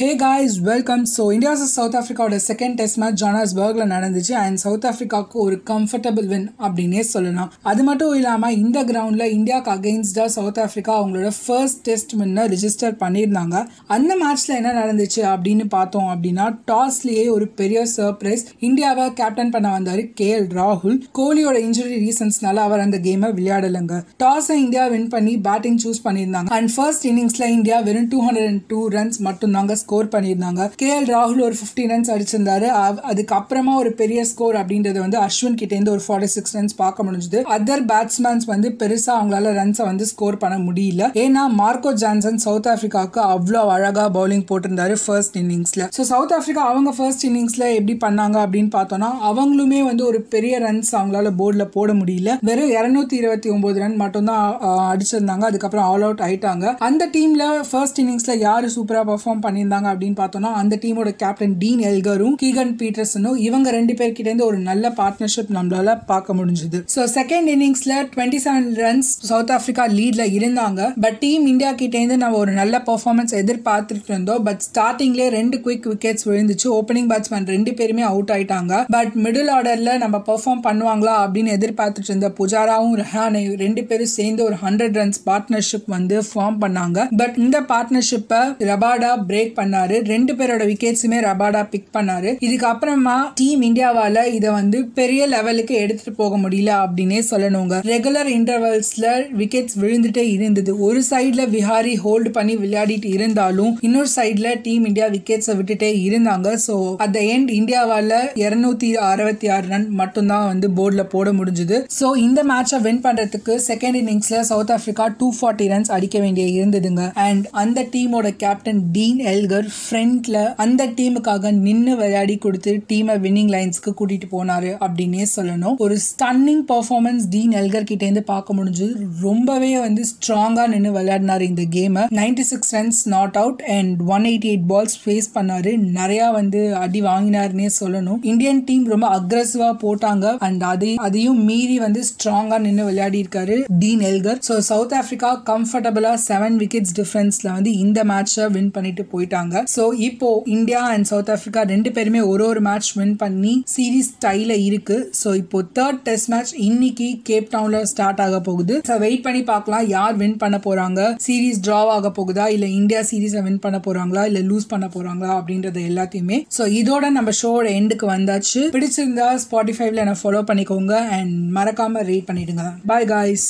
Hey guys welcome so India South ஆஃப்ரிக்காவோட second test match ஜானாஸ்பர்கில் நடந்துச்சு. And south ஆஃப்ரிக்காவுக்கு ஒரு comfortable win அப்படின்னே சொல்லலாம். அது மட்டும் இல்லாமல் இந்த கிரவுண்டில் இந்தியாவுக்கு அகெயின்ஸ்டாக சவுத் ஆஃப்ரிக்கா அவங்களோட ஃபர்ஸ்ட் டெஸ்ட் வின்னை ரிஜிஸ்டர் பண்ணியிருந்தாங்க. அந்த மேட்ச்சில் என்ன நடந்துச்சு அப்படின்னு பார்த்தோம் அப்படின்னா டாஸ்லேயே ஒரு பெரிய சர்ப்ரைஸ் இந்தியாவை கேப்டன் பண்ண வந்தார் கே எல் ராகுல் கோலியோட இன்ஜுரி ரீசன்ஸ்னால அவர் அந்த கேமை விளையாடலைங்க. டாஸை இந்தியா வின் பண்ணி பேட்டிங் சூஸ் பண்ணியிருந்தாங்க. அண்ட் ஃபர்ஸ்ட் இன்னிங்ஸில் இந்தியா வெறும் two hundred and two runs மட்டும்தாங்க ஸ்கோர் பண்ணியிருந்தாங்க. கே எல் ராகுல் ஒரு ஃபிஃப்டி ரன்ஸ் அடிச்சிருந்தாரு. அதுக்கப்புறமா ஒரு பெரிய ஸ்கோர் அப்படின்றது வந்து அஸ்வின் கிட்ட இருந்து ஒரு ஃபார்ட்டி சிக்ஸ் ரன்ஸ் பார்க்க முடிஞ்சது. அதர் பேட்ஸ்மேன்ஸ் வந்து பெருசா அவங்களால ரன்ஸை வந்து ஸ்கோர் பண்ண முடியல. ஏன்னா மார்க்கோ ஜான்சன் சவுத் ஆப்பிரிக்காவுக்கு அவ்வளோ அழகா பவுலிங் போட்டிருந்தாரு ஃபர்ஸ்ட் இன்னிங்ஸ்ல ஸோ சவுத் ஆப்பிரிக்கா அவங்க ஃபர்ஸ்ட் இன்னிங்ஸ்ல எப்படி பண்ணாங்க அப்படின்னு பார்த்தோம்னா அவங்களுமே வந்து ஒரு பெரிய ரன்ஸ் அவங்களால போர்டில் போட முடியல. வெறும் இருநூத்தி இருபத்தி ஒன்பது ரன் மட்டும்தான் அடிச்சிருந்தாங்க. அதுக்கப்புறம் ஆல் அவுட் ஆயிட்டாங்க. அந்த டீம்ல ஃபர்ஸ்ட் இன்னிங்ஸ்ல யார் சூப்பரா பர்ஃபார்ம் பண்ணியிருந்தாங்க அப்படின்னு பார்த்தோம்னா அந்த டீமோட கேப்டன் டீன் எல்கரும் கீகன் பீட்டர்சனும் இவங்க ரெண்டு பேர்கிட்ட இருந்து ஒரு நல்ல பார்ட்னர்ஷிப் நம்மளால பார்க்க முடிஞ்சது. So second இன்னிங்ஸ்ல twenty seven runs South Africa லீட்ல இருந்தாங்க. பட் டீம் இந்தியா கிட்ட இருந்து நம்ம ஒரு நல்ல பெர்ஃபார்மன்ஸ் எதிர்பார்த்துட்டு இருந்தோம். பட் ஸ்டார்டிங்லேயே ரெண்டு குயிக் விக்கெட்ஸ் விழுந்துச்சு. ஓப்பனிங் பேட்ஸ்மேன் ரெண்டு பேருமே அவுட் ஆயிட்டாங்க. பட் மிடில் ஆர்டர்ல நம்ம பெர்ஃபார்ம் பண்ணுவாங்களா அப்படின்னு எதிர்பார்த்துட்டு இருந்த புஜாராவும் ரெஹானை ரெண்டு பேரும் சேர்ந்து ஒரு ஹண்ட்ரட் ரன்ஸ் பார்ட்னர்ஷிப் வந்து ஃபார்ம் பண்ணாங்க. பட் இந்த பார்ட்னர்ஷிப்பை ரபாடா பிரேக் பண்ணாரு. ரெண்டு பேரோட விக்கெட்ஸுமே ரபாடா பிக் பண்ணாரு. இதுக்கப்புறமா டீம் இந்தியாவால இதை வந்து பெரிய லெவலுக்கு எடுத்துட்டு போக முடியல அப்படின்னே சொல்லணுங்க. ரெகுலர் இன்டர்வல்ஸ்ல விக்கெட்ஸ் விழுந்துட்டே இருந்தது. ஒரு சைட்ல விஹாரி ஹோல்டு பண்ணி விளையாடிட்டு இருந்தாலும் இன்னொரு சைட்ல டீம் இந்தியா விக்கெட்ஸை விட்டுட்டே இருந்தாங்க. ஸோ அட் த எண்ட் இந்தியாவால இருநூத்தி அறுபத்தி ஆறு ரன் மட்டும்தான் வந்து போர்டில் போட முடிஞ்சது. ஸோ இந்த மேட்சை வின் பண்றதுக்கு second இன்னிங்ஸ்ல South Africa two forty runs அடிக்க வேண்டிய இருந்ததுங்க. அண்ட் அந்த டீமோட கேப்டன் டீன் எல்கர் ஃப்ரண்ட்ல அந்த டீமுக்காக நின்று விளையாடி கொடுத்து டீமை வின்னிங் லைன்ஸ்க்கு கூட்டிட்டு போனாரு அப்படின்னே சொல்லணும். ஒரு ஸ்டன்னிங் பர்ஃபார்மன்ஸ் டீன் எல்கர் கிட்ட இருந்து பார்க்க முடிஞ்சது ரொம்பவே வந்து ஸ்ட்ராங்கா நின்று விளையாடினாரு இந்த கேமை ninety six runs not out and one eighty eight balls face பண்ணாரு. நிறைய வந்து அடி வாங்கினாருன்னே சொல்லணும். இந்தியன் டீம் ரொம்ப அக்ரஸிவா போட்டாங்க. அண்ட் அதை அதையும் மீறி வந்து ஸ்ட்ராங்கா நின்று விளையாடி இருக்காரு Dean Elgar so South Africa கம்ஃபர்டபுளா செவன் விக்கெட்ஸ் டிஃபரன்ஸ்ல வந்து இந்த மேட்சை வின் பண்ணிட்டு போயிட்டாங்க. ஸோ இப்போ இந்தியா அண்ட் சவுத் ஆஃப்ரிக்கா ரெண்டு பேருமே ஒரு ஒரு மேட்ச் வின் பண்ணி சீரீஸ் டைல இருக்கு. ஸோ இப்போ தேர்ட் டெஸ்ட் மேட்ச் இன்னைக்கு கேப் டவுன்ல ஸ்டார்ட் ஆக போகுது. ஸோ வெயிட் பண்ணி பார்க்கலாம். யார் வின் பண்ண போறாங்க? சீரீஸ் ட்ரா ஆக போகுதா? இல்ல இந்தியா சீரீஸை வின் பண்ண போறாங்களா? இல்ல லூஸ் பண்ண போறாங்களா? அப்படின்றது எல்லாத்தையுமே. ஸோ இதோட நம்ம ஷோட எண்டுக்கு வந்தாச்சு. பிடிச்சிருந்தா ஸ்பாட்டிஃபைவ்ல என்ன ஃபாலோ பண்ணிக்கோங்க. அண்ட் மறக்காம ரீட் பண்ணிடுங்க. Bye guys